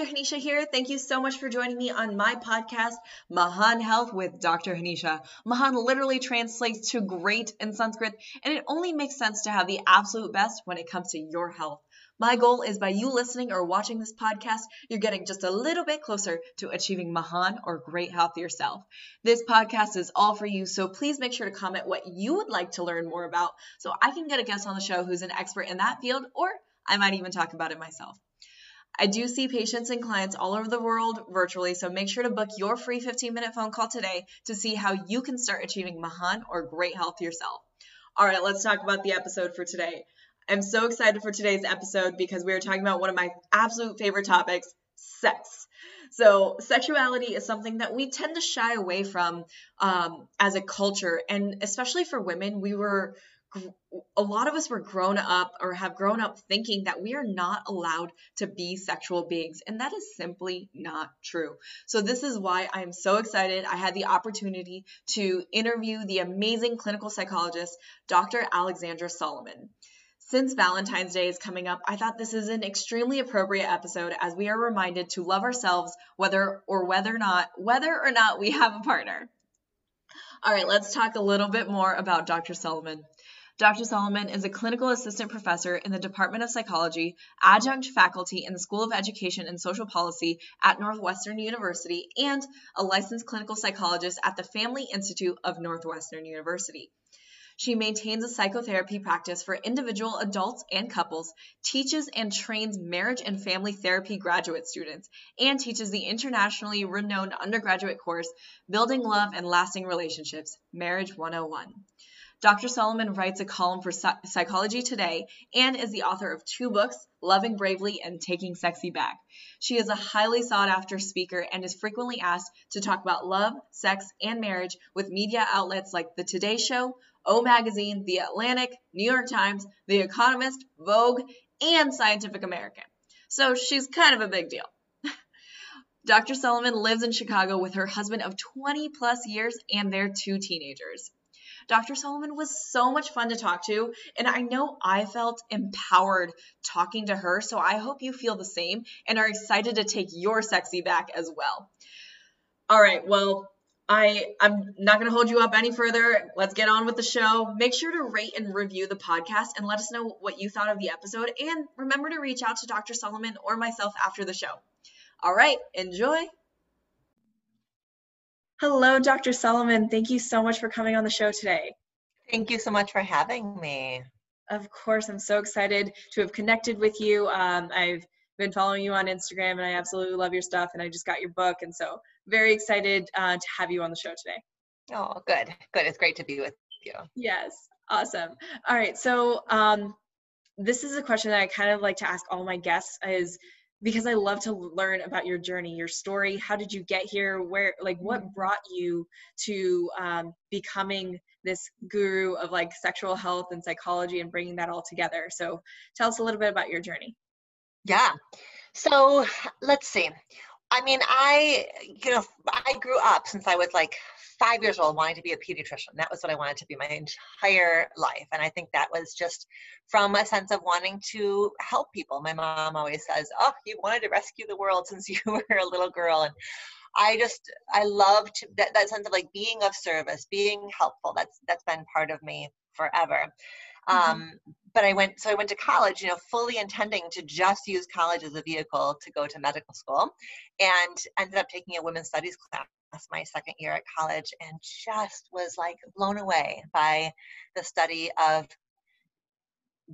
Dr. Hanisha here. Thank you so much for joining me on my podcast, Mahan Health with Dr. Hanisha. Mahan literally translates to great in Sanskrit, and it only makes sense to have the absolute best when it comes to your health. My goal is by you listening or watching this podcast, you're getting just a little bit closer to achieving Mahan or great health yourself. This podcast is all for you, so please make sure to comment what you would like to learn more about so I can get a guest on the show who's an expert in that field, or I might even talk about it myself. I do see patients and clients all over the world virtually, so make sure to book your free 15 minute phone call today to see how you can start achieving Mahan or great health yourself. All right, let's talk about the episode for today. I'm so excited for today's episode because we are talking about one of my absolute favorite topics sex. So, sexuality is something that we tend to shy away from um, as a culture, and especially for women, we were a lot of us were grown up or have grown up thinking that we are not allowed to be sexual beings, and that is simply not true. So, this is why I'm so excited. I had the opportunity to interview the amazing clinical psychologist, Dr. Alexandra Solomon. Since Valentine's Day is coming up, I thought this is an extremely appropriate episode as we are reminded to love ourselves whether or whether or not whether or not we have a partner. All right, let's talk a little bit more about Dr. Solomon. Dr. Solomon is a clinical assistant professor in the Department of Psychology, adjunct faculty in the School of Education and Social Policy at Northwestern University, and a licensed clinical psychologist at the Family Institute of Northwestern University. She maintains a psychotherapy practice for individual adults and couples, teaches and trains marriage and family therapy graduate students, and teaches the internationally renowned undergraduate course, Building Love and Lasting Relationships Marriage 101. Dr. Solomon writes a column for Psychology Today and is the author of two books, Loving Bravely and Taking Sexy Back. She is a highly sought after speaker and is frequently asked to talk about love, sex, and marriage with media outlets like The Today Show, O Magazine, The Atlantic, New York Times, The Economist, Vogue, and Scientific American. So she's kind of a big deal. Dr. Solomon lives in Chicago with her husband of 20 plus years and their two teenagers. Dr. Solomon was so much fun to talk to, and I know I felt empowered talking to her, so I hope you feel the same and are excited to take your sexy back as well. All right, well, I I'm not going to hold you up any further. Let's get on with the show. Make sure to rate and review the podcast and let us know what you thought of the episode and remember to reach out to Dr. Solomon or myself after the show. All right, enjoy. Hello, Dr. Solomon. Thank you so much for coming on the show today. Thank you so much for having me. Of course, I'm so excited to have connected with you. Um, I've been following you on Instagram and I absolutely love your stuff. And I just got your book. And so, very excited uh, to have you on the show today. Oh, good. Good. It's great to be with you. Yes. Awesome. All right. So, um, this is a question that I kind of like to ask all my guests is because I love to learn about your journey, your story. How did you get here? Where, like, what mm-hmm. brought you to um, becoming this guru of like sexual health and psychology and bringing that all together? So, tell us a little bit about your journey. Yeah. So, let's see. I mean, I, you know, I grew up since I was like five years old wanting to be a pediatrician. That was what I wanted to be my entire life. And I think that was just from a sense of wanting to help people. My mom always says, Oh, you wanted to rescue the world since you were a little girl. And I just, I loved that, that sense of like being of service, being helpful. That's, that's been part of me forever. Mm-hmm. Um, but I went, so I went to college, you know, fully intending to just use college as a vehicle to go to medical school and ended up taking a women's studies class my second year at college and just was like blown away by the study of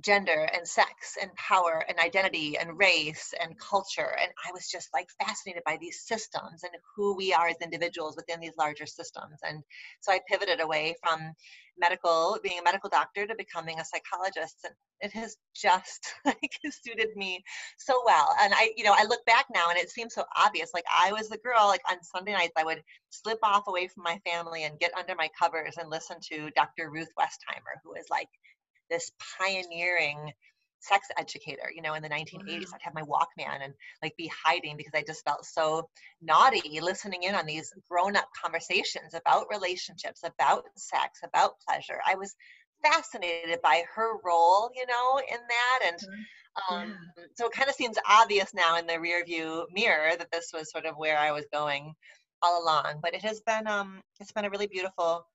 gender and sex and power and identity and race and culture. And i was just like fascinated by these systems and who we are as individuals within these larger systems. And so i pivoted away from medical being a medical doctor to becoming a psychologist. And it has just like suited me so well. And i you know i look back now and it seems so obvious. Like i was the girl like on sunday nights i would slip off away from my family and get under my covers and listen to dr ruth westheimer who is like this pioneering sex educator you know in the 1980s i'd have my walkman and like be hiding because i just felt so naughty listening in on these grown-up conversations about relationships about sex about pleasure i was fascinated by her role you know in that and mm-hmm. Um, yeah. So it kind of seems obvious now in the rear view mirror that this was sort of where I was going all along. But it has been um, it's been a really beautiful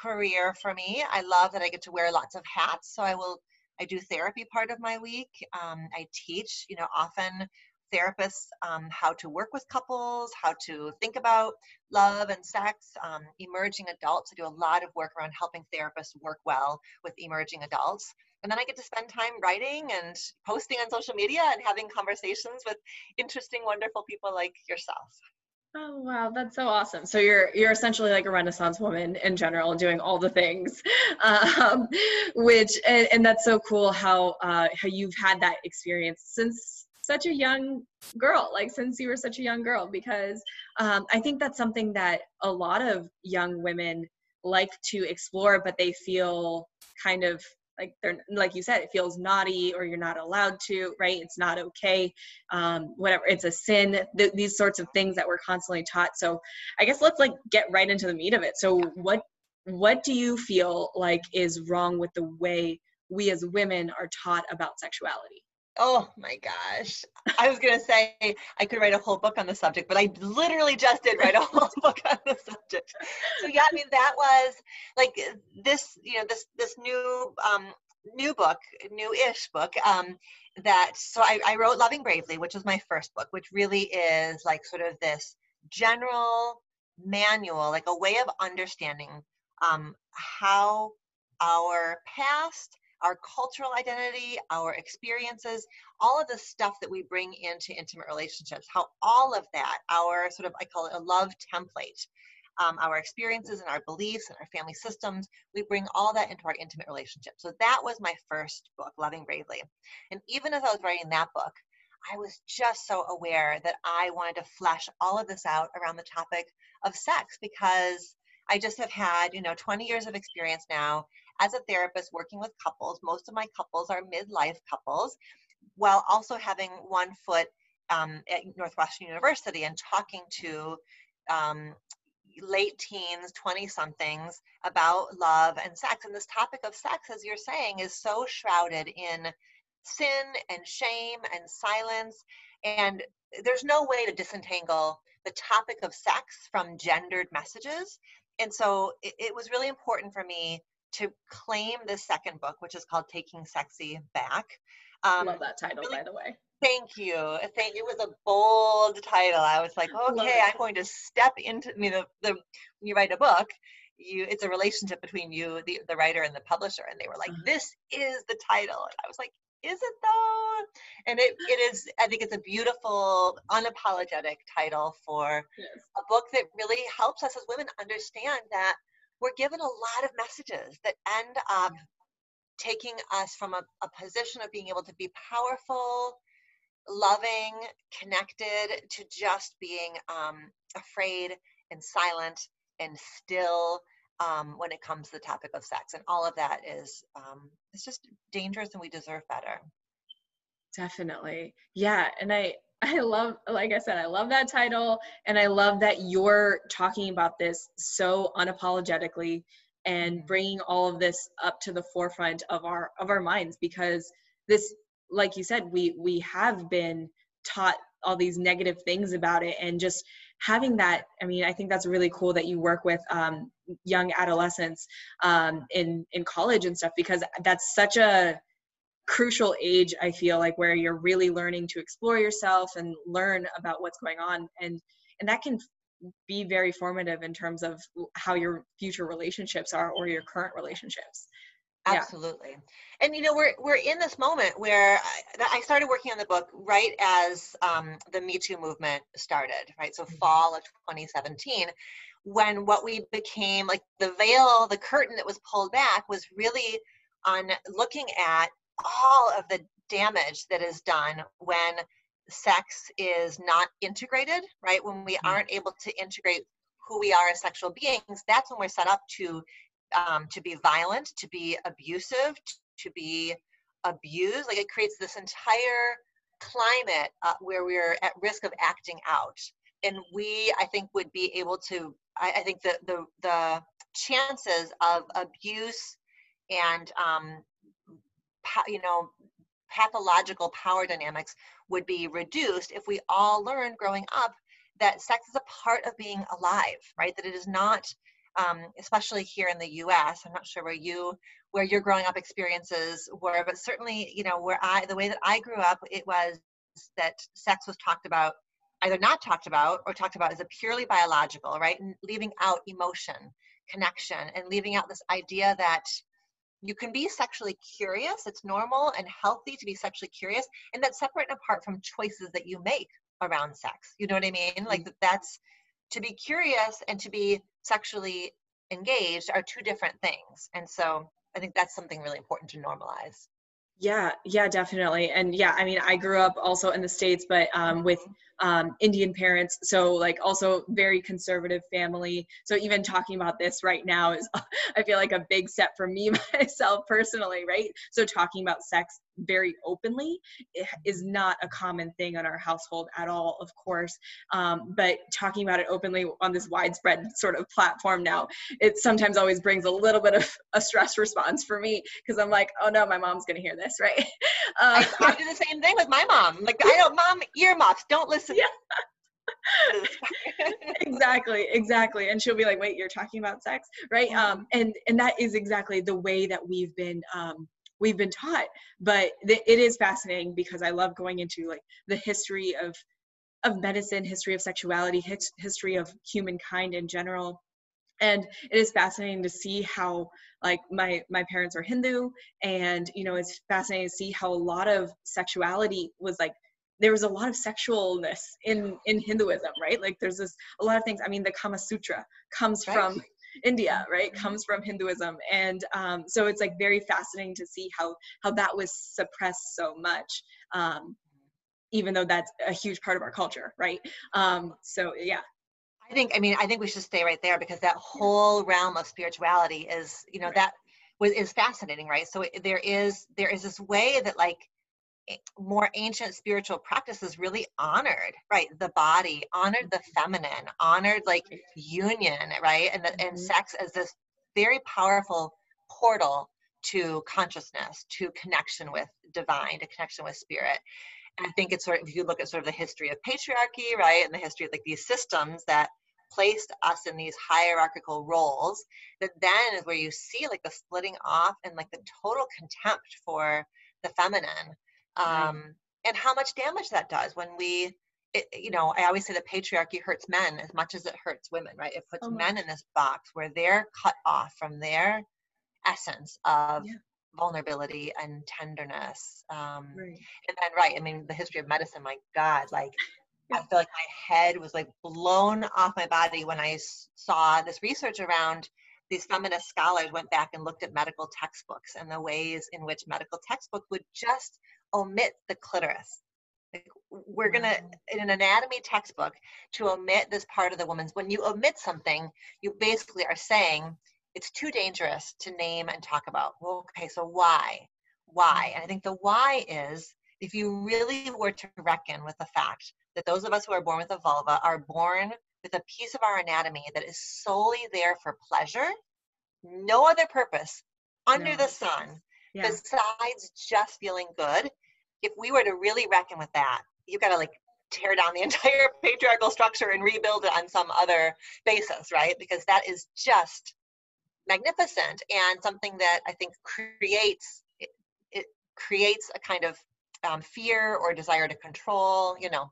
career for me. I love that I get to wear lots of hats. So I will I do therapy part of my week. Um, I teach, you know, often therapists um, how to work with couples, how to think about love and sex, um, emerging adults. I do a lot of work around helping therapists work well with emerging adults. And then I get to spend time writing and posting on social media and having conversations with interesting, wonderful people like yourself. Oh wow, that's so awesome! So you're you're essentially like a Renaissance woman in general, doing all the things, um, which and, and, that's so cool how uh, how you've had that experience since such a young girl, like since you were such a young girl, because um, I think that's something that a lot of young women like to explore, but they feel kind of like they're like you said it feels naughty or you're not allowed to right? It's not okay um, whatever it's a sin th- these sorts of things that we're constantly taught. So i guess let's like get right into the meat of it. So what what do you feel like is wrong with the way we as women are taught about sexuality Oh my gosh. I was going to say I could write a whole book on the subject, but I literally just did write a whole book on the subject. So yeah, I mean that was like this, you know, this this new um new book, new-ish book um that so I, I wrote Loving Bravely, which was my first book, which really is like sort of this general manual, like a way of understanding um how our past our cultural identity, our experiences, all of the stuff that we bring into intimate relationships, how all of that, our sort of, I call it a love template, um, our experiences and our beliefs and our family systems, we bring all that into our intimate relationship. So that was my first book, Loving Bravely. And even as I was writing that book, I was just so aware that I wanted to flesh all of this out around the topic of sex because I just have had, you know, 20 years of experience now as a therapist working with couples. Most of my couples are midlife couples, while also having one foot um, at Northwestern University and talking to um, late teens, 20 somethings about love and sex. And this topic of sex, as you're saying, is so shrouded in sin and shame and silence. And there's no way to disentangle the topic of sex from gendered messages. And so it, it was really important for me to claim the second book, which is called Taking Sexy Back. Um, Love that title, really, by the way. Thank you. Thank it was a bold title. I was like, okay, I'm going to step into you know the when you write a book, you it's a relationship between you, the, the writer and the publisher. And they were like, uh-huh. this is the title. And I was like, is it though? And it, it is, I think it's a beautiful, unapologetic title for yes. a book that really helps us as women understand that we're given a lot of messages that end up taking us from a, a position of being able to be powerful, loving, connected, to just being um, afraid and silent and still um, when it comes to the topic of sex. And all of that is um, it's just dangerous, and we deserve better. Definitely, yeah. And I I love, like I said, I love that title. And I love that you're talking about this so unapologetically and mm-hmm. bringing all of this up to the forefront of our of our minds because this like you said we we have been taught all these negative things about it and just having that i mean i think that's really cool that you work with um, young adolescents um, in in college and stuff because that's such a crucial age i feel like where you're really learning to explore yourself and learn about what's going on and and that can be very formative in terms of how your future relationships are or your current relationships absolutely yeah. and you know we're we're in this moment where I, I started working on the book right as um, the me too movement started right so mm-hmm. fall of 2017 when what we became like the veil the curtain that was pulled back was really on looking at all of the damage that is done when sex is not integrated, right? When we mm-hmm. aren't able to integrate who we are as sexual beings, that's when we're set up to um, to be violent, to be abusive, to be abused. Like it creates this entire climate uh, where we're at risk of acting out. And we, I think, would be able to. I, I think the the the chances of abuse and um, you know pathological power dynamics would be reduced if we all learned growing up that sex is a part of being alive, right? That it is not, um, especially here in the U.S. I'm not sure where you where your growing up experiences were, but certainly, you know, where I the way that I grew up, it was that sex was talked about either not talked about or talked about as a purely biological, right? And leaving out emotion, connection, and leaving out this idea that you can be sexually curious. It's normal and healthy to be sexually curious, and that's separate and apart from choices that you make around sex. You know what I mean? Mm-hmm. Like that's to be curious and to be sexually engaged are two different things. And so I think that's something really important to normalize. Yeah, yeah, definitely. And yeah, I mean, I grew up also in the States, but um, with um, Indian parents, so like also very conservative family. So even talking about this right now is, I feel like a big step for me myself personally, right? So talking about sex very openly is not a common thing in our household at all, of course. Um, but talking about it openly on this widespread sort of platform now, it sometimes always brings a little bit of a stress response for me because I'm like, oh no, my mom's gonna hear this, right? Uh, I, I do the same thing with my mom. Like, I don't, mom, earmuffs, don't listen yeah. exactly exactly and she'll be like wait you're talking about sex right mm-hmm. um and and that is exactly the way that we've been um we've been taught but th- it is fascinating because i love going into like the history of of medicine history of sexuality his, history of humankind in general and it is fascinating to see how like my my parents are hindu and you know it's fascinating to see how a lot of sexuality was like there was a lot of sexualness in in Hinduism, right? Like there's this a lot of things. I mean, the Kama Sutra comes right. from India, right? Mm-hmm. Comes from Hinduism, and um, so it's like very fascinating to see how how that was suppressed so much, um, even though that's a huge part of our culture, right? Um, so yeah. I think I mean I think we should stay right there because that whole realm of spirituality is you know right. that was is fascinating, right? So there is there is this way that like more ancient spiritual practices really honored right the body honored the feminine honored like union right and mm-hmm. and sex as this very powerful portal to consciousness to connection with divine to connection with spirit. And i think it's sort of if you look at sort of the history of patriarchy right and the history of like these systems that placed us in these hierarchical roles that then is where you see like the splitting off and like the total contempt for the feminine um, and how much damage that does when we it, you know i always say the patriarchy hurts men as much as it hurts women right it puts oh men in this box where they're cut off from their essence of yeah. vulnerability and tenderness um, right. and then right i mean the history of medicine my god like i feel like my head was like blown off my body when i saw this research around these feminist scholars went back and looked at medical textbooks and the ways in which medical textbook would just omit the clitoris. Like we're gonna in an anatomy textbook to omit this part of the woman's. When you omit something, you basically are saying it's too dangerous to name and talk about. Well, okay, so why? Why? And I think the why is if you really were to reckon with the fact that those of us who are born with a vulva are born with a piece of our anatomy that is solely there for pleasure, no other purpose under no. the sun yeah. besides just feeling good, if we were to really reckon with that, you've got to like tear down the entire patriarchal structure and rebuild it on some other basis, right? Because that is just magnificent and something that I think creates it, it creates a kind of um, fear or desire to control, you know,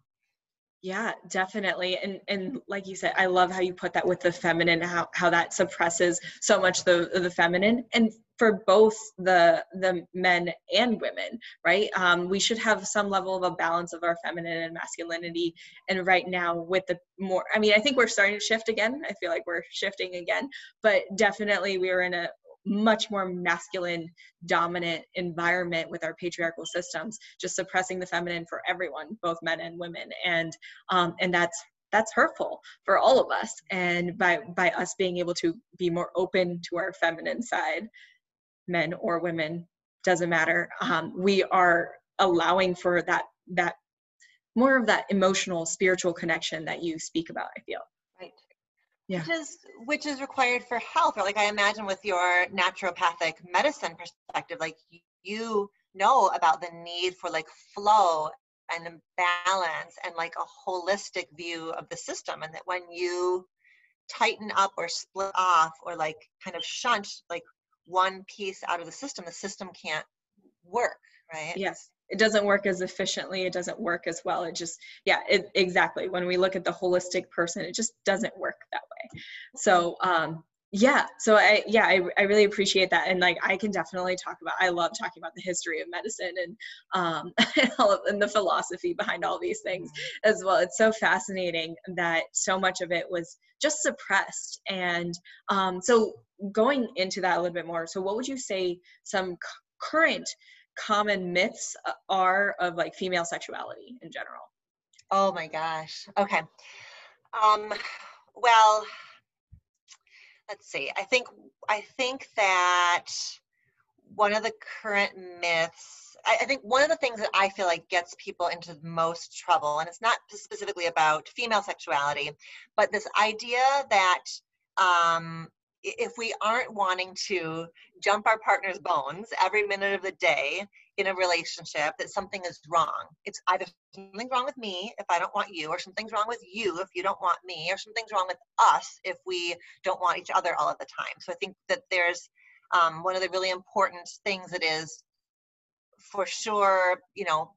yeah, definitely. And and like you said, I love how you put that with the feminine, how how that suppresses so much the the feminine. And for both the the men and women, right? Um, we should have some level of a balance of our feminine and masculinity. And right now, with the more, I mean, I think we're starting to shift again. I feel like we're shifting again, but definitely we are in a much more masculine dominant environment with our patriarchal systems just suppressing the feminine for everyone both men and women and um, and that's that's hurtful for all of us and by by us being able to be more open to our feminine side men or women doesn't matter. Um, we are allowing for that that more of that emotional spiritual connection that you speak about i feel. Right. Yeah. which is which is required for health or like i imagine with your naturopathic medicine perspective like you know about the need for like flow and balance and like a holistic view of the system and that when you tighten up or split off or like kind of shunt like one piece out of the system the system can't work right? Yes it doesn't work as efficiently it doesn't work as well it just yeah it, exactly when we look at the holistic person it just doesn't work that way. So um yeah so i yeah I, I really appreciate that and like i can definitely talk about i love talking about the history of medicine and um and, the philosophy behind all these things as well. It's so fascinating that so much of it was just suppressed and um so going into that a little bit more so what would you say some c- current common myths uh, are of like female sexuality in general? Oh my gosh okay. Um well let's see i think i think that one of the current myths I, I think one of the things that i feel like gets people into the most trouble and it's not specifically about female sexuality but this idea that um, if we aren't wanting to jump our partner's bones every minute of the day in a relationship that something is wrong. It's either something's wrong with me if I don't want you, or something's wrong with you if you don't want me, or something's wrong with us if we don't want each other all of the time. So I think that there's um, one of the really important things that is for sure, you know,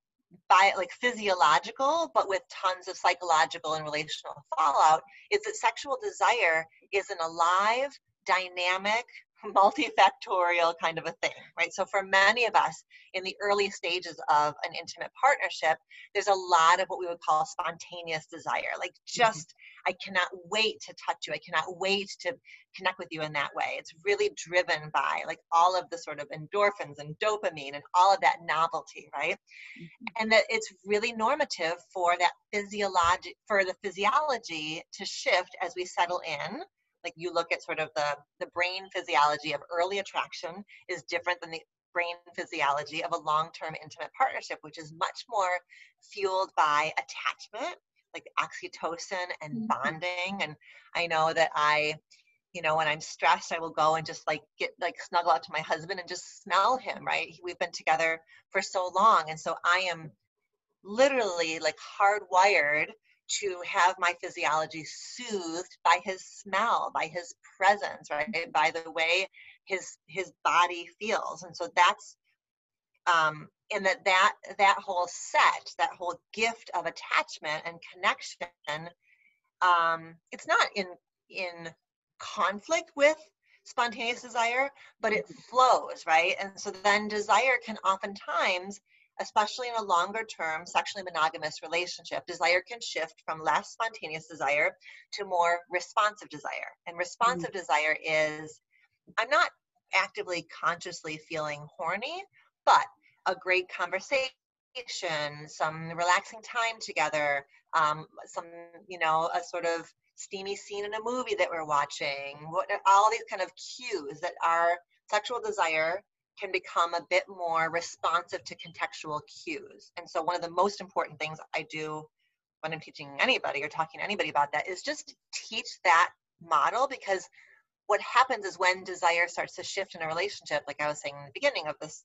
by like physiological, but with tons of psychological and relational fallout, is that sexual desire is an alive, dynamic, multifactorial kind of a thing, right? So for many of us in the early stages of an intimate partnership, there's a lot of what we would call spontaneous desire. Like mm-hmm. just, I cannot wait to touch you. I cannot wait to connect with you in that way. It's really driven by like all of the sort of endorphins and dopamine and all of that novelty, right? Mm-hmm. And that it's really normative for that physiology for the physiology to shift as we settle in like you look at sort of the the brain physiology of early attraction is different than the brain physiology of a long-term intimate partnership which is much more fueled by attachment like oxytocin and mm-hmm. bonding. And i know that i you know when i'm stressed i will go and just like get like snuggle up to my husband and just smell him right? We've been together for so long. And so i am literally like hardwired to have my physiology soothed by his smell by his presence right? By the way his his body feels. And so that's um and that that that whole set that whole gift of attachment and connection um it's not in in conflict with spontaneous desire but it mm-hmm. flows right? And so then desire can oftentimes especially in a longer term sexually monogamous relationship, desire can shift from less spontaneous desire to more responsive desire. And responsive mm-hmm. desire is I'm not actively consciously feeling horny, but a great conversation, some relaxing time together, um, some, you know, a sort of steamy scene in a movie that we're watching, what, all these kind of cues that our sexual desire can become a bit more responsive to contextual cues. And so, one of the most important things I do when I'm teaching anybody or talking to anybody about that is just teach that model because what happens is when desire starts to shift in a relationship, like I was saying in the beginning of this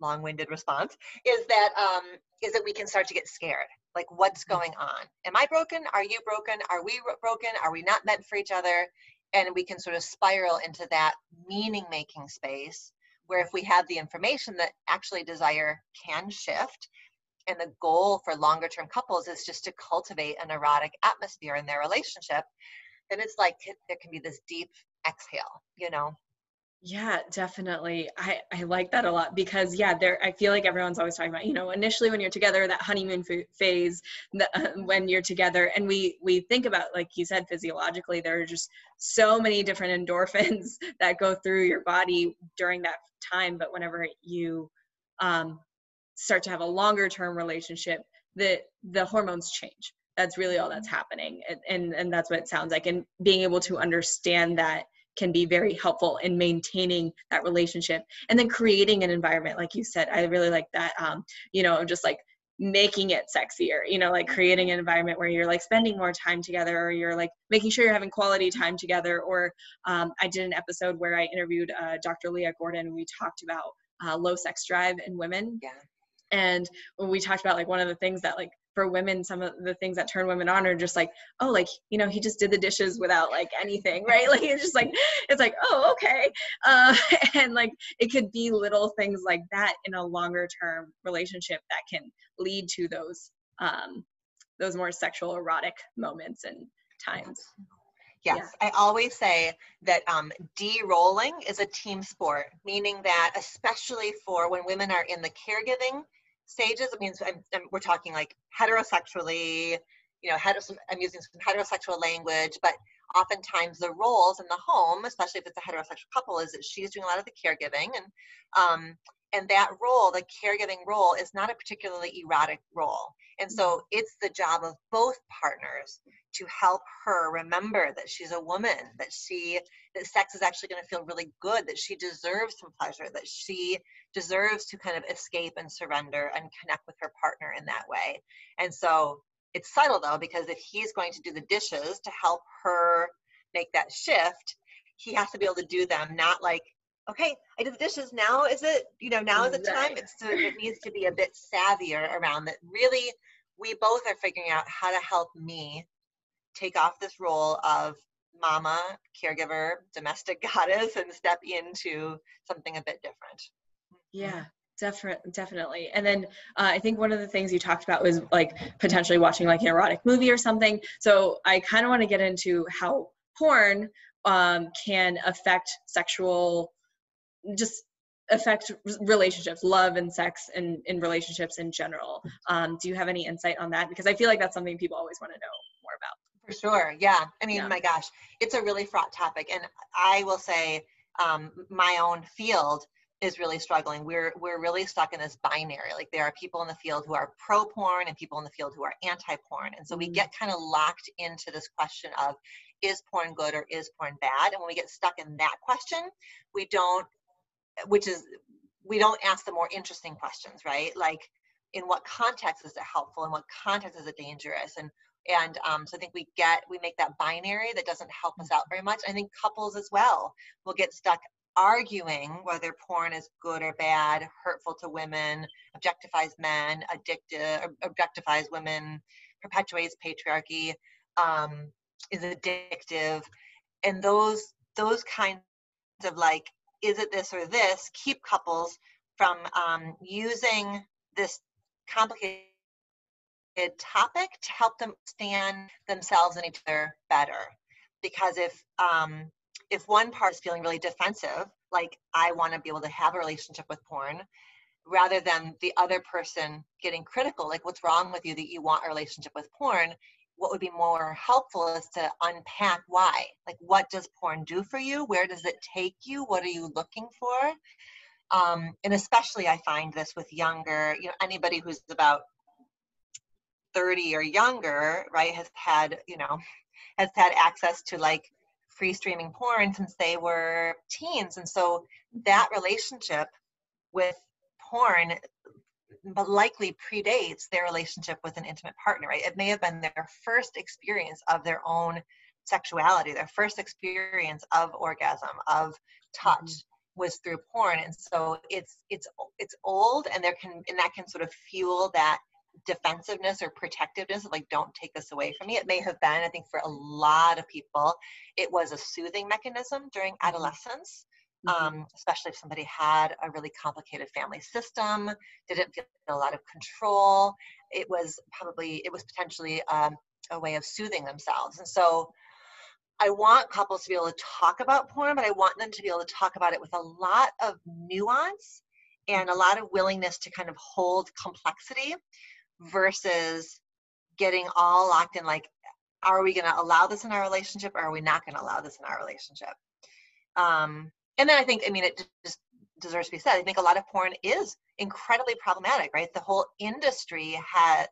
long-winded response, is that um, is that we can start to get scared. Like, what's mm-hmm. going on? Am I broken? Are you broken? Are we broken? Are we not meant for each other? And we can sort of spiral into that meaning-making space where if we have the information that actually desire can shift and the goal for longer term couples is just to cultivate an erotic atmosphere in their relationship then it's like there can be this deep exhale you know yeah, definitely. I, I like that a lot because yeah, there I feel like everyone's always talking about, you know, initially when you're together, that honeymoon phase, the, uh, when you're together and we we think about like you said physiologically there are just so many different endorphins that go through your body during that time, but whenever you um start to have a longer term relationship, the the hormones change. That's really all that's happening. And, and and that's what it sounds like and being able to understand that can be very helpful in maintaining that relationship and then creating an environment like you said i really like that um, you know just like making it sexier you know like creating an environment where you're like spending more time together or you're like making sure you're having quality time together or um, i did an episode where i interviewed uh, dr leah gordon and we talked about uh, low sex drive in women. Yeah. And when we talked about like one of the things that like for women, some of the things that turn women on are just like, oh, like, you know, he just did the dishes without like anything, right? Like it's just like, it's like, oh, okay. Uh, and like it could be little things like that in a longer term relationship that can lead to those um, those more sexual erotic moments and times. Yes, yeah. I always say that um, de-rolling is a team sport, meaning that especially for when women are in the caregiving stages, it means I'm, I'm, we're talking like heterosexually, you know, heteros- I'm using some heterosexual language, but oftentimes the roles in the home, especially if it's a heterosexual couple, is that she's doing a lot of the caregiving and um, and that role, the caregiving role, is not a particularly erotic role. And so mm-hmm. it's the job of both partners to help her remember that she's a woman, that she that sex is actually going to feel really good, that she deserves some pleasure, that she deserves to kind of escape and surrender and connect with her partner in that way. And so it's subtle though, because if he's going to do the dishes to help her make that shift, he has to be able to do them not like okay, I did the dishes. Now is it, you know, now is the time. It's it needs to be a bit savvier around that. Really, we both are figuring out how to help me take off this role of mama, caregiver, domestic goddess, and step into something a bit different. Yeah, Definitely, definitely. And then uh, I think one of the things you talked about was like potentially watching like an erotic movie or something. So I kind of want to get into how porn um, can affect sexual just affect relationships love and sex and in relationships in general. Um, do you have any insight on that? Because i feel like that's something people always want to know more about. For sure yeah. I mean yeah. my gosh it's a really fraught topic and i will say um, my own field is really struggling. We're we're really stuck in this binary like there are people in the field who are pro porn and people in the field who are anti porn and so we mm-hmm. get kind of locked into this question of is porn good or is porn bad? And when we get stuck in that question we don't which is we don't ask the more interesting questions right? Like in what context is it helpful and what context is it dangerous? And and um, so i think we get we make that binary that doesn't help us out very much. I think couples as well will get stuck arguing whether porn is good or bad hurtful to women objectifies men addictive objectifies women perpetuates patriarchy um, is addictive. And those those kinds of like is it this or this, keep couples from um, using this complicated topic to help them stand themselves and each other better. Because if um, if one part is feeling really defensive, like I want to be able to have a relationship with porn, rather than the other person getting critical, like what's wrong with you that you want a relationship with porn, what would be more helpful is to unpack why. Like, what does porn do for you? Where does it take you? What are you looking for? Um, and especially, I find this with younger, you know, anybody who's about 30 or younger, right, has had, you know, has had access to like free streaming porn since they were teens. And so that relationship with porn but likely predates their relationship with an intimate partner, right? It may have been their first experience of their own sexuality, their first experience of orgasm, of touch. Mm-hmm. was through porn and so it's it's it's old and there can and that can sort of fuel that defensiveness or protectiveness like don't take this away from me it may have been i think for a lot of people it was a soothing mechanism during mm-hmm. adolescence. Um, especially if somebody had a really complicated family system, didn't feel a lot of control. It was probably, it was potentially um, a way of soothing themselves. And so I want couples to be able to talk about porn, but I want them to be able to talk about it with a lot of nuance and a lot of willingness to kind of hold complexity versus getting all locked in like, are we going to allow this in our relationship or are we not going to allow this in our relationship? Um, and then I think, I mean, it just deserves to be said. I think a lot of porn is incredibly problematic, right? The whole industry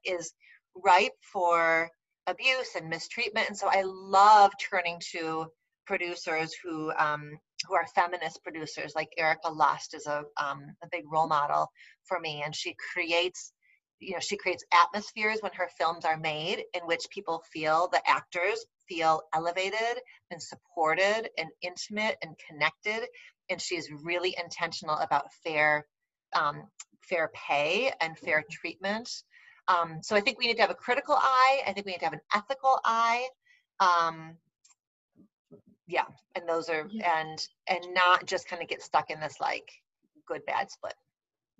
is ripe for abuse and mistreatment, and so I love turning to producers who um, who are feminist producers, like Erika Lust is a um, a big role model for me, and she creates you know she creates atmospheres when her films are made in which people feel the actors feel elevated and supported and intimate and connected and she is really intentional about fair um, fair pay and fair treatment. Um, so I think we need to have a critical eye. I think we need to have an ethical eye. Um, yeah, and those are yeah. and and not just kind of get stuck in this like good bad split.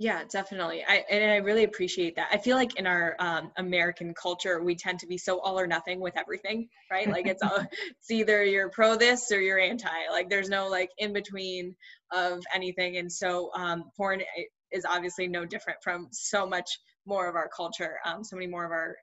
Yeah, definitely. I and I really appreciate that. I feel like in our um, American culture, we tend to be so all or nothing with everything, right? Like it's all, it's either you're pro this or you're anti. Like there's no like in between of anything. And so um, porn is obviously no different from so much more of our culture. Um, so many more of our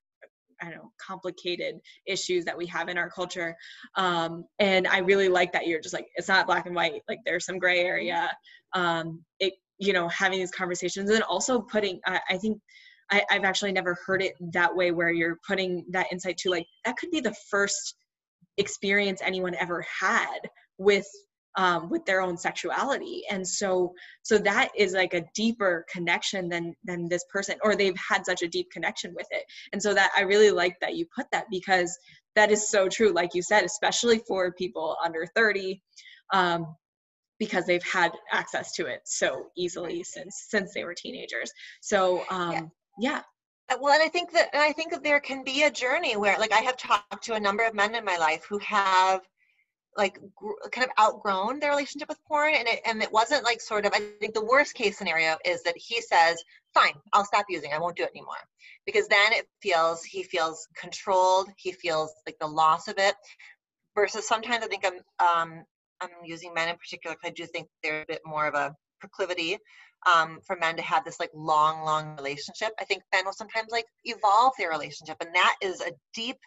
I don't know, complicated issues that we have in our culture. Um, and I really like that you're just like, it's not black and white. Like there's some gray area. Um, it you know having these conversations and also putting i, I think I, i've actually never heard it that way where you're putting that insight to like that could be the first experience anyone ever had with um, with their own sexuality. And so so that is like a deeper connection than than this person or they've had such a deep connection with it. And so that i really like that you put that because that is so true like you said especially for people under 30 um, because they've had access to it so easily since since they were teenagers so um yeah. yeah. Uh, well and i think that i think that there can be a journey where like i have talked to a number of men in my life who have like gr- kind of outgrown their relationship with porn and it and it wasn't like sort of i think the worst case scenario is that he says fine i'll stop using i won't do it anymore because then it feels he feels controlled he feels like the loss of it versus sometimes i think i'm um, I'm using men in particular because I do think there's a bit more of a proclivity um, for men to have this like long, long relationship. I think men will sometimes like evolve their relationship, and that is a deep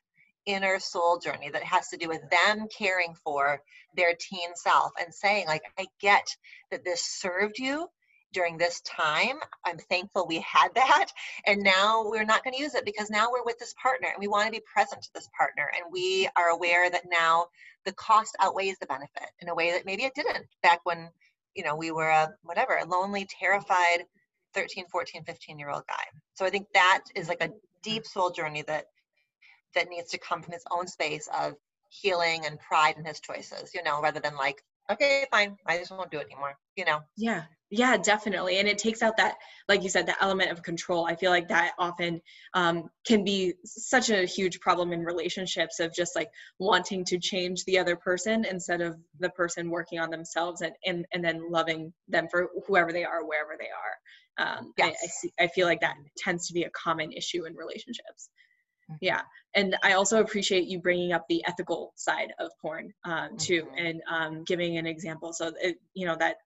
inner soul journey that has to do with them caring for their teen self and saying like i get that this served you during this time. I'm thankful we had that. And now we're not going to use it because now we're with this partner and we want to be present to this partner. And we are aware that now the cost outweighs the benefit in a way that maybe it didn't back when, you know, we were a whatever, a lonely, terrified 13, 14, 15 year old guy. So I think that is like a deep soul journey that that needs to come from his own space of healing and pride in his choices, you know, rather than like, okay, fine, I just won't do it anymore, you know. Yeah yeah definitely and it takes out that like you said the element of control i feel like that often um, can be such a huge problem in relationships of just like wanting to change the other person instead of the person working on themselves and and, and then loving them for whoever they are wherever they are um, yes. I, I, see, I feel like that tends to be a common issue in relationships mm-hmm. yeah and i also appreciate you bringing up the ethical side of porn um, too mm-hmm. and um, giving an example so it, you know that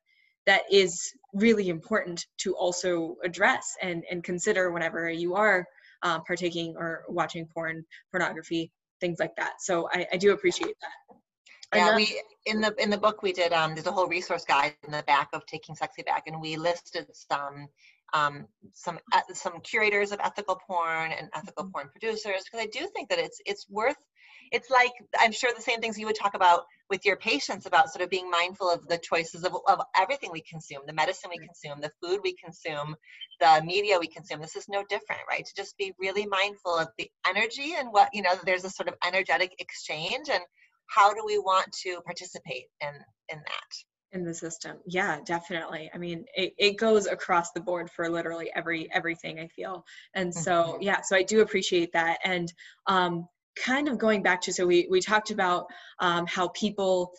that is really important to also address and, and consider whenever you are um, partaking or watching porn, pornography, things like that. So I, I do appreciate that. Yeah, we in the in the book we did um there's a whole resource guide in the back of taking sexy back and we listed some um, some uh, some curators of ethical porn and ethical mm-hmm. porn producers because I do think that it's it's worth it's like I'm sure the same things you would talk about with your patients about sort of being mindful of the choices of, of everything we consume, the medicine we consume, the food we consume, the media we consume. This is no different, right? To just be really mindful of the energy and what, you know, there's a sort of energetic exchange and how do we want to participate in in that in the system yeah definitely i mean it, it goes across the board for literally every everything i feel and so mm-hmm. yeah so i do appreciate that and um kind of going back to so we we talked about um, how people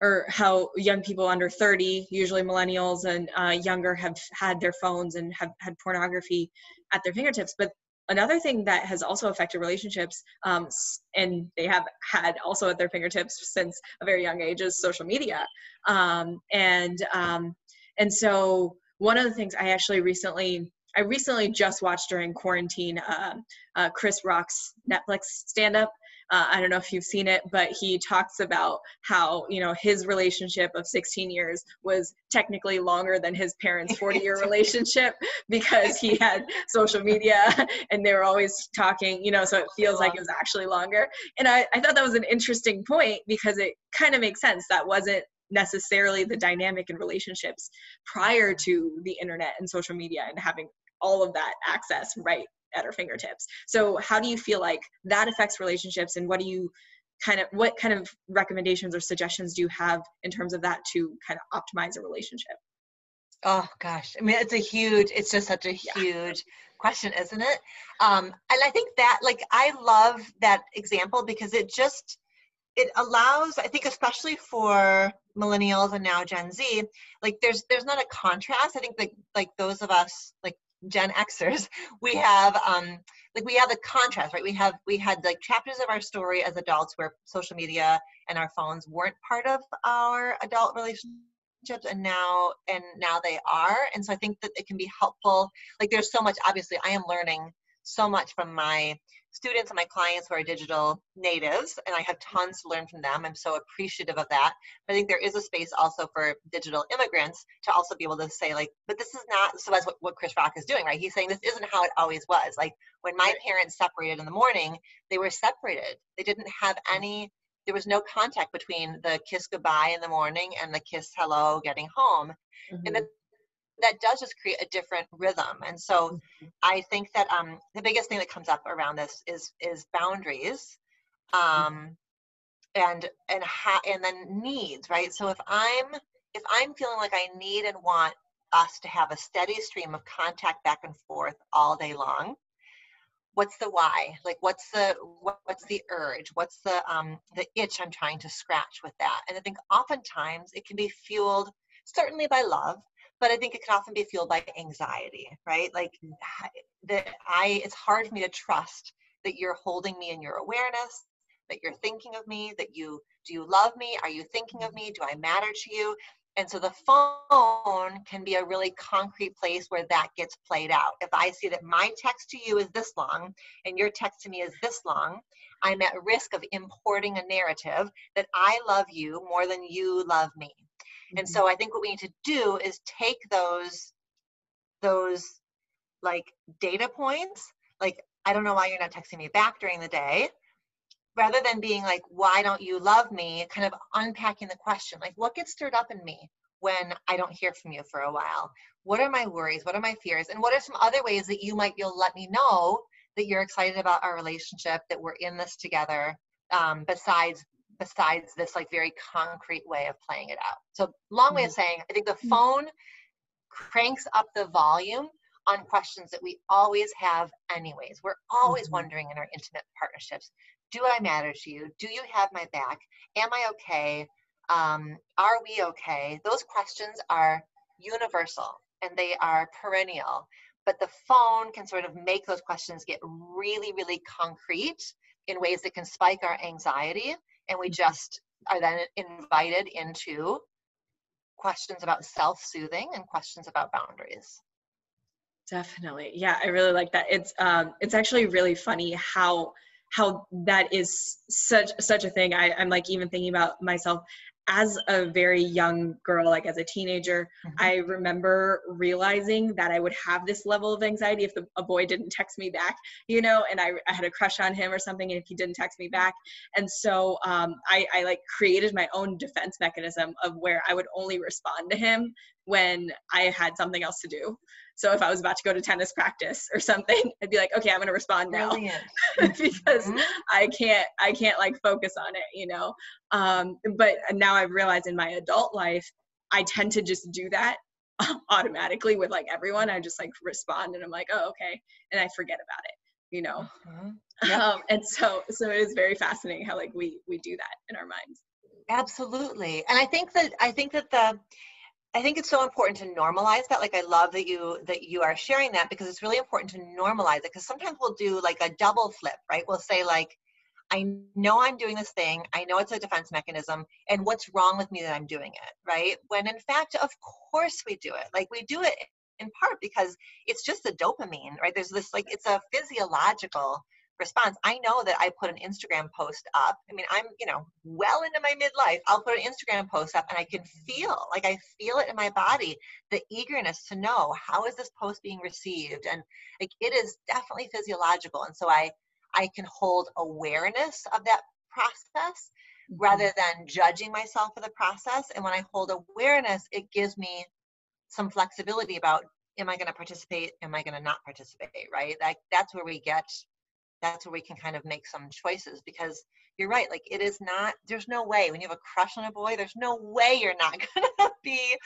or how young people under 30 usually millennials and uh, younger have had their phones and have had pornography at their fingertips. But another thing that has also affected relationships um, and they have had also at their fingertips since a very young age is social media. Um, and um, and so one of the things i actually recently I recently just watched during quarantine uh, uh, Chris Rock's Netflix stand up. Uh, I don't know if you've seen it, but he talks about how you know his relationship of 16 years was technically longer than his parents' 40-year relationship because he had social media and they were always talking. You know, so it feels like it was actually longer. And I, I thought that was an interesting point because it kind of makes sense. That wasn't necessarily the dynamic in relationships prior to the internet and social media and having all of that access right at our fingertips. So how do you feel like that affects relationships and what do you kind of what kind of recommendations or suggestions do you have in terms of that to kind of optimize a relationship? Oh gosh, I mean, it's a huge. It's just such a huge question, isn't it? Um, and I think that, like, I love that example because it just it allows. I think, especially for millennials and now Gen Z, like, there's there's not a contrast. I think that like those of us like Gen Xers, we have um like we have the contrast, right? We have we had like chapters of our story as adults where social media and our phones weren't part of our adult relationships, and now and now they are and so i think that it can be helpful like there's so much obviously i am learning so much from my students and my clients who are digital natives and i have tons to learn from them. I'm so appreciative of that. But i think there is a space also for digital immigrants to also be able to say like but this is not so that's what, what chris rock is doing right? He's saying this isn't how it always was. Like when my parents separated in the morning they were separated. They didn't have any there was no contact between the kiss goodbye in the morning and the kiss hello getting home. Mm-hmm. and that does just create a different rhythm. And so mm-hmm. i think that um, the biggest thing that comes up around this is is boundaries mm-hmm. um, and and ha- and then needs right? So if i'm if i'm feeling like i need and want us to have a steady stream of contact back and forth all day long what's the why? Like what's the what's the urge? What's the um the itch i'm trying to scratch with that? And i think oftentimes it can be fueled certainly by love but i think it can often be fueled by anxiety right? Like mm. that i it's hard for me to trust that you're holding me in your awareness that you're thinking of me that you do you love me? Are you thinking of mm. me? Do i matter to you? And so the phone can be a really concrete place where that gets played out. If I see that my text to you is this long and your text to me is this long, I'm at risk of importing a narrative that I love you more than you love me. Mm-hmm. And so I think what we need to do is take those those like data points, like I don't know why you're not texting me back during the day, rather than being like, why don't you love me? Kind of unpacking the question, like, what gets stirred up in me when I don't hear from you for a while? What are my worries? What are my fears? And what are some other ways that you might be able to let me know that you're excited about our relationship, that we're in this together, um, besides besides this like very concrete way of playing it out. So long way of mm-hmm. saying, I think the mm-hmm. phone cranks up the volume on questions that we always have anyways. We're always mm-hmm. wondering in our intimate partnerships, do I matter to you? Do you have my back? Am I okay? Um, are we okay? Those questions are universal and they are perennial. But the phone can sort of make those questions get really, really concrete in ways that can spike our anxiety. And we just are then invited into questions about self soothing and questions about boundaries. Definitely. Yeah, I really like that. It's um it's actually really funny how how that is such such a thing. I, I'm like even thinking about myself as a very young girl, like as a teenager, mm-hmm. I remember realizing that I would have this level of anxiety if the, a boy didn't text me back, you know, and I, I, had a crush on him or something, and if he didn't text me back. And so um, I, I like created my own defense mechanism of where I would only respond to him when I had something else to do. So if I was about to go to tennis practice or something, I'd be like, okay, I'm going to respond now because mm-hmm. I can't, I can't like focus on it, you know? Um, but now I've realized in my adult life, I tend to just do that automatically with like everyone. I just like respond and I'm like, oh, okay. And I forget about it, you know? Uh-huh. Yep. Um, and so, so it is very fascinating how like we, we do that in our minds. Absolutely. And I think that, I think that the, I think it's so important to normalize that. Like I love that you that you are sharing that because it's really important to normalize it because sometimes we'll do like a double flip, right? We'll say like I know I'm doing this thing. I know it's a defense mechanism and what's wrong with me that I'm doing it, right? When in fact, of course we do it. Like we do it in part because it's just the dopamine, right? There's this like it's a physiological response. I know that I put an Instagram post up. I mean, I'm, you know, well into my midlife. I'll put an Instagram post up and I can feel, like I feel it in my body, the eagerness to know how is this post being received? And like it is definitely physiological. And so I I can hold awareness of that process mm-hmm. rather than judging myself for the process. And when I hold awareness, it gives me some flexibility about am I going to participate? Am I going to not participate? Right? Like that's where we get that's where we can kind of make some choices because you're right like it is not there's no way when you have a crush on a boy there's no way you're not gonna be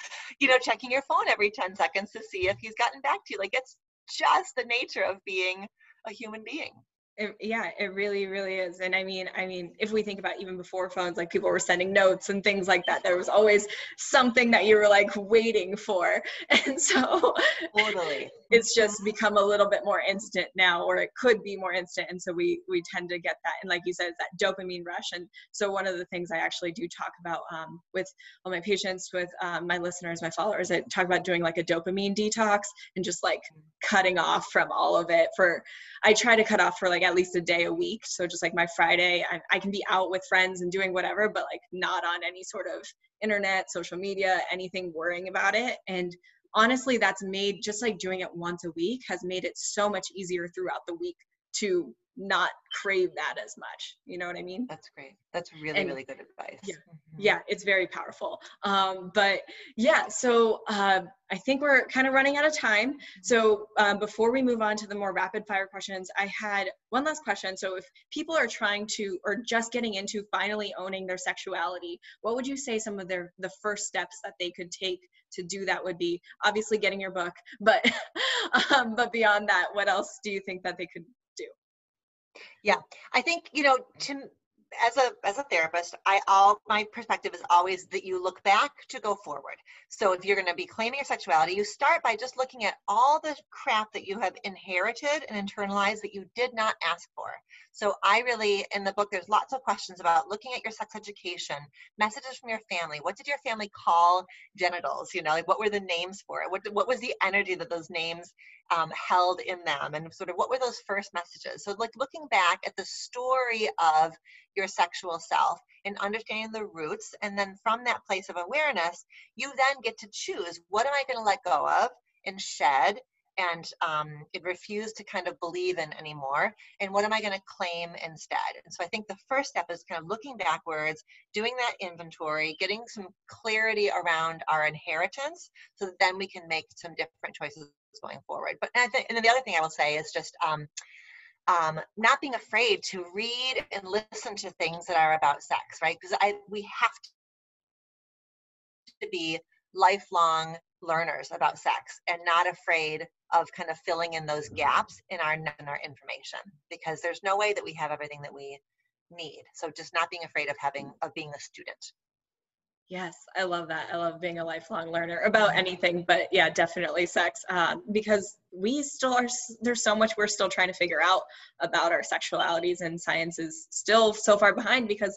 you know checking your phone every 10 seconds to see if he's gotten back to you like it's just the nature of being a human being it, yeah, it really, really is. And I mean, I mean, if we think about even before phones, like people were sending notes and things like that, there was always something that you were like waiting for. And so totally. it's just become a little bit more instant now, or it could be more instant. And so we we tend to get that. And like you said, it's that dopamine rush. And so one of the things I actually do talk about um, with all my patients, with um, my listeners, my followers, I talk about doing like a dopamine detox and just like cutting off from all of it for I try to cut off for like at least a day a week. So just like my Friday, I, I can be out with friends and doing whatever, but like not on any sort of internet, social media, anything worrying about it. And honestly, that's made just like doing it once a week has made it so much easier throughout the week to not crave that as much. You know what I mean? That's great. That's really, and, really good advice. Yeah, mm-hmm. yeah it's very powerful. Um, but yeah, so uh, I think we're kind of running out of time. So um, before we move on to the more rapid fire questions, I had one last question. So if people are trying to, or just getting into finally owning their sexuality, what would you say some of their the first steps that they could take to do that would be? Obviously, getting your book, but um, but beyond that, what else do you think that they could yeah, I think you know to as a as a therapist, I all my perspective is always that you look back to go forward. So if you're going to be claiming your sexuality, you start by just looking at all the crap that you have inherited and internalized that you did not ask for. So I really in the book there's lots of questions about looking at your sex education, messages from your family. What did your family call genitals? You know, like what were the names for it? What what was the energy that those names um, held in them and sort of what were those first messages? So like looking back at the story of your sexual self and understanding the roots and then from that place of awareness you then get to choose what am i going to let go of and shed and um, it refused to kind of believe in anymore and what am i going to claim instead? And so i think the first step is kind of looking backwards doing that inventory getting some clarity around our inheritance so that then we can make some different choices going forward. But and, th- and then the other thing I will say is just um, um, not being afraid to read and listen to things that are about sex, right? Because I we have to be lifelong learners about sex and not afraid of kind of filling in those gaps in our in our information because there's no way that we have everything that we need. So just not being afraid of having of being a student. Yes, I love that. I love being a lifelong learner about anything, but yeah, definitely sex um, because we still are, there's so much we're still trying to figure out about our sexualities, and science is still so far behind because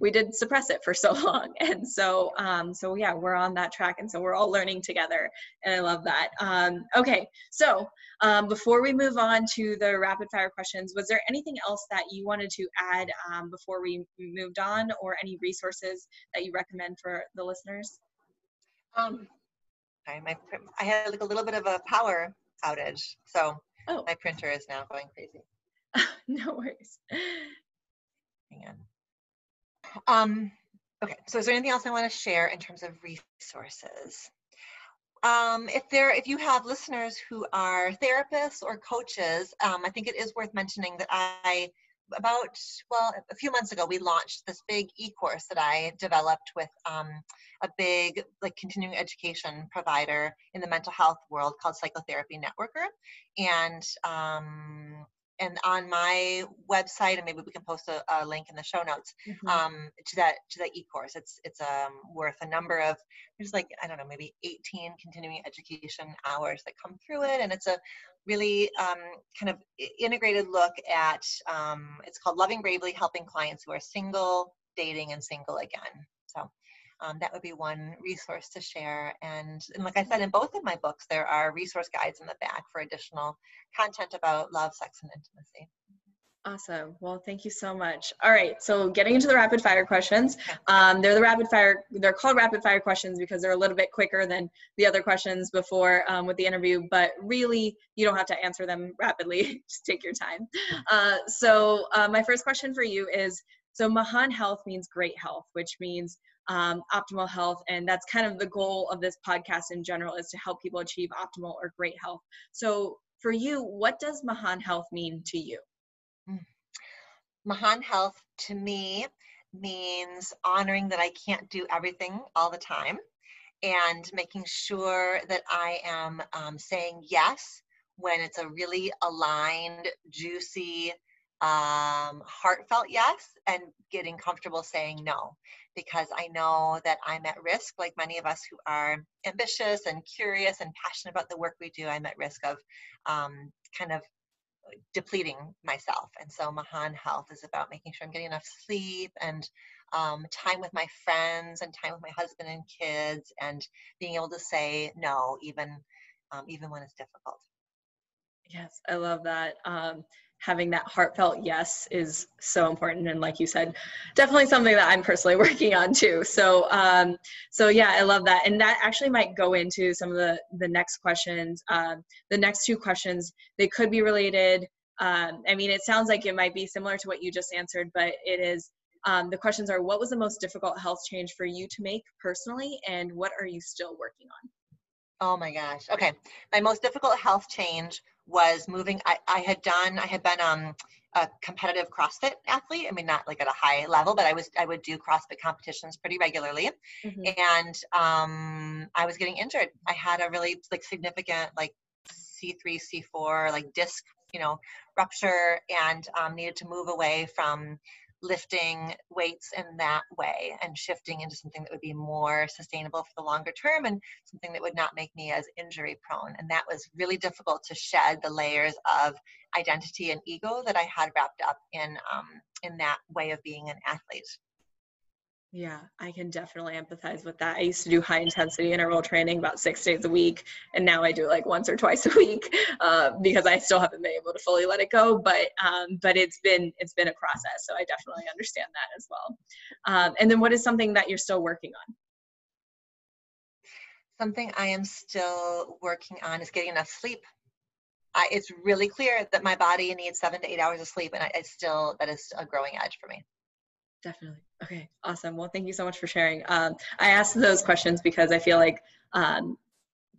we did suppress it for so long. And so um, so yeah we're on that track and so we're all learning together and i love that. Um, okay so um, before we move on to the rapid fire questions was there anything else that you wanted to add um, before we moved on or any resources that you recommend for the listeners? Um I, my, I had like a little bit of a power outage so oh. my printer is now going crazy. No worries. Hang on um, okay, so is there anything else I want to share in terms of resources? Um, if there, if you have listeners who are therapists or coaches, um, I think it is worth mentioning that I, about well, a few months ago, we launched this big e-course that I developed with um, a big like continuing education provider in the mental health world called Psychotherapy Networker, and um, and on my website and maybe we can post a, a link in the show notes mm-hmm. um, to that to that e-course it's it's um, worth a number of there's like i don't know maybe 18 continuing education hours that come through it and it's a really um, kind of integrated look at um, it's called loving bravely helping clients who are single dating and single again um, that would be one resource to share. And, and like I said, in both of my books, there are resource guides in the back for additional content about love, sex, and intimacy. Awesome. Well, thank you so much. All right. So getting into the rapid fire questions, um, they're the rapid fire, they're called rapid fire questions because they're a little bit quicker than the other questions before um, with the interview, but really you don't have to answer them rapidly. Just take your time. Uh, so uh, my first question for you is, so Mahan Health means great health, which means um, optimal health. And that's kind of the goal of this podcast in general is to help people achieve optimal or great health. So for you, what does Mahan Health mean to you? Mm. Mahan Health to me means honoring that I can't do everything all the time and making sure that I am um, saying yes when it's a really aligned, juicy, um, heartfelt yes, and getting comfortable saying no. Because I know that I'm at risk, like many of us who are ambitious and curious and passionate about the work we do, I'm at risk of um, kind of depleting myself. And so Mahan Health is about making sure I'm getting enough sleep and um, time with my friends and time with my husband and kids and being able to say no, even um, even when it's difficult. Yes, I love that. Um, having that heartfelt yes is so important. And like you said definitely something that i'm personally working on too. So um so yeah i love that. And that actually might go into some of the the next questions um the next two questions. They could be related. Um i mean it sounds like it might be similar to what you just answered but it is um, the questions are what was the most difficult health change for you to make personally? And what are you still working on? Oh my gosh. Okay. My most difficult health change was moving. I, I had done, I had been um, a competitive CrossFit athlete. I mean, not like at a high level, but I was, I would do CrossFit competitions pretty regularly. Mm-hmm. And um, I was getting injured. I had a really like significant like C3, C4, like disc, you know, rupture and um, needed to move away from lifting weights in that way and shifting into something that would be more sustainable for the longer term and something that would not make me as injury prone. And that was really difficult to shed the layers of identity and ego that I had wrapped up in um, in that way of being an athlete. Yeah, I can definitely empathize with that. I used to do high intensity interval training about six days a week, and now I do like once or twice a week uh, because I still haven't been able to fully let it go. But um, but it's been it's been a process, so I definitely understand that as well. Um, and then, what is something that you're still working on? Something I am still working on is getting enough sleep. I, it's really clear that my body needs seven to eight hours of sleep, and I, it's still that is a growing edge for me. Definitely. Okay, awesome. Well, thank you so much for sharing. Um, I asked those questions because I feel like um,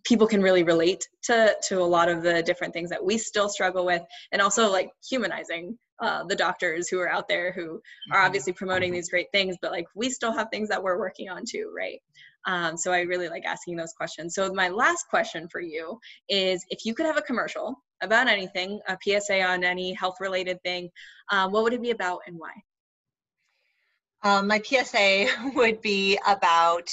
people can really relate to to a lot of the different things that we still struggle with, and also like humanizing uh, the doctors who are out there who are mm-hmm. obviously promoting these great things, but like we still have things that we're working on too, right? Um, so I really like asking those questions. So my last question for you is, if you could have a commercial about anything, a PSA on any health related thing, um, what would it be about and why? Um, my PSA would be about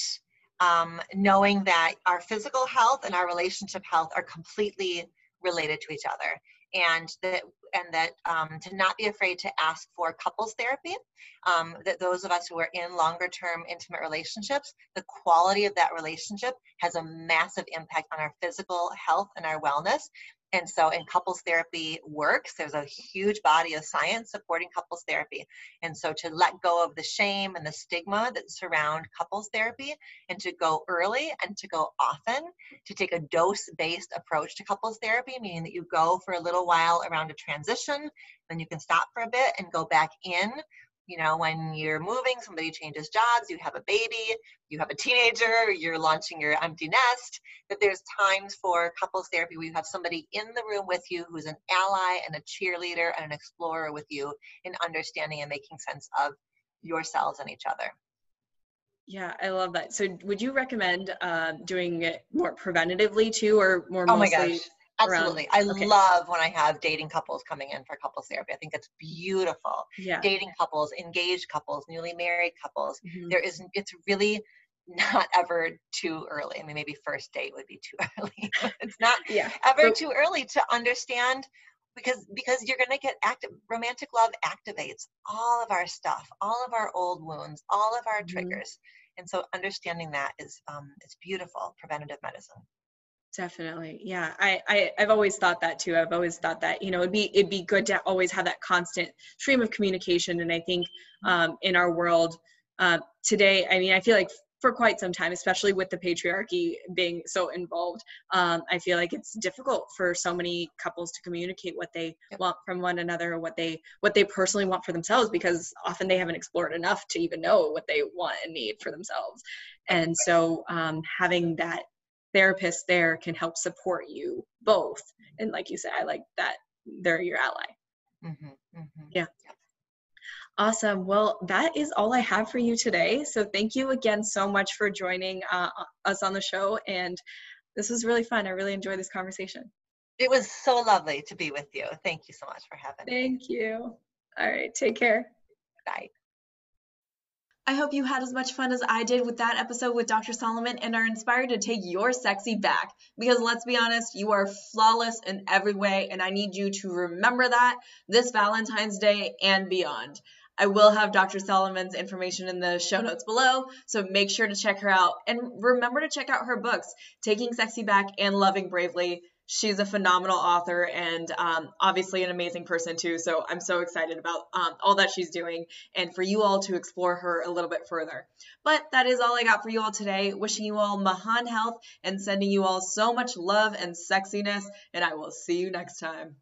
um, knowing that our physical health and our relationship health are completely related to each other. And that and that um, to not be afraid to ask for couples therapy um, that those of us who are in longer term intimate relationships the quality of that relationship has a massive impact on our physical health and our wellness and so, in couples therapy works, there's a huge body of science supporting couples therapy. And so, to let go of the shame and the stigma that surround couples therapy and to go early and to go often, to take a dose based approach to couples therapy, meaning that you go for a little while around a transition, then you can stop for a bit and go back in you know when you're moving somebody changes jobs you have a baby you have a teenager you're launching your empty nest that there's times for couples therapy where you have somebody in the room with you who's an ally and a cheerleader and an explorer with you in understanding and making sense of yourselves and each other yeah, I love that. So, would you recommend uh, doing it more preventatively too, or more? Oh my gosh! Absolutely. Around. I okay. love when I have dating couples coming in for couples therapy. I think it's beautiful. Yeah. Dating couples, engaged couples, newly married couples. Mm-hmm. There isn't, it's really not ever too early. I mean, maybe first date would be too early. it's not yeah. ever too early to understand because because you're going to get active romantic love activates all of our stuff all of our old wounds all of our mm-hmm. triggers and so understanding that is um, is beautiful preventative medicine Definitely. Yeah. I, I, I've always thought that too. I've always thought that, you know, it'd be, it'd be good to always have that constant stream of communication. And I think um, in our world uh, today, I mean, I feel like for quite some time, especially with the patriarchy being so involved, um, I feel like it's difficult for so many couples to communicate what they yep. want from one another, what they what they personally want for themselves, because often they haven't explored enough to even know what they want and need for themselves. And so um, having that therapists there can help support you both. And like you said, I like that they're your ally. Mm-hmm, mm-hmm. Yeah. Awesome. Well, that is all I have for you today. So thank you again so much for joining uh, us on the show. And this was really fun. I really enjoyed this conversation. It was so lovely to be with you. Thank you so much for having me. Thank you. All right. Take care. Bye. I hope you had as much fun as I did with that episode with Dr. Solomon and are inspired to take your sexy back. Because let's be honest, you are flawless in every way, and I need you to remember that this Valentine's Day and beyond. I will have Dr. Solomon's information in the show notes below, so make sure to check her out. And remember to check out her books, Taking Sexy Back and Loving Bravely. She's a phenomenal author and um, obviously an amazing person too. So I'm so excited about um, all that she's doing and for you all to explore her a little bit further. But that is all I got for you all today. Wishing you all Mahan health and sending you all so much love and sexiness. And I will see you next time.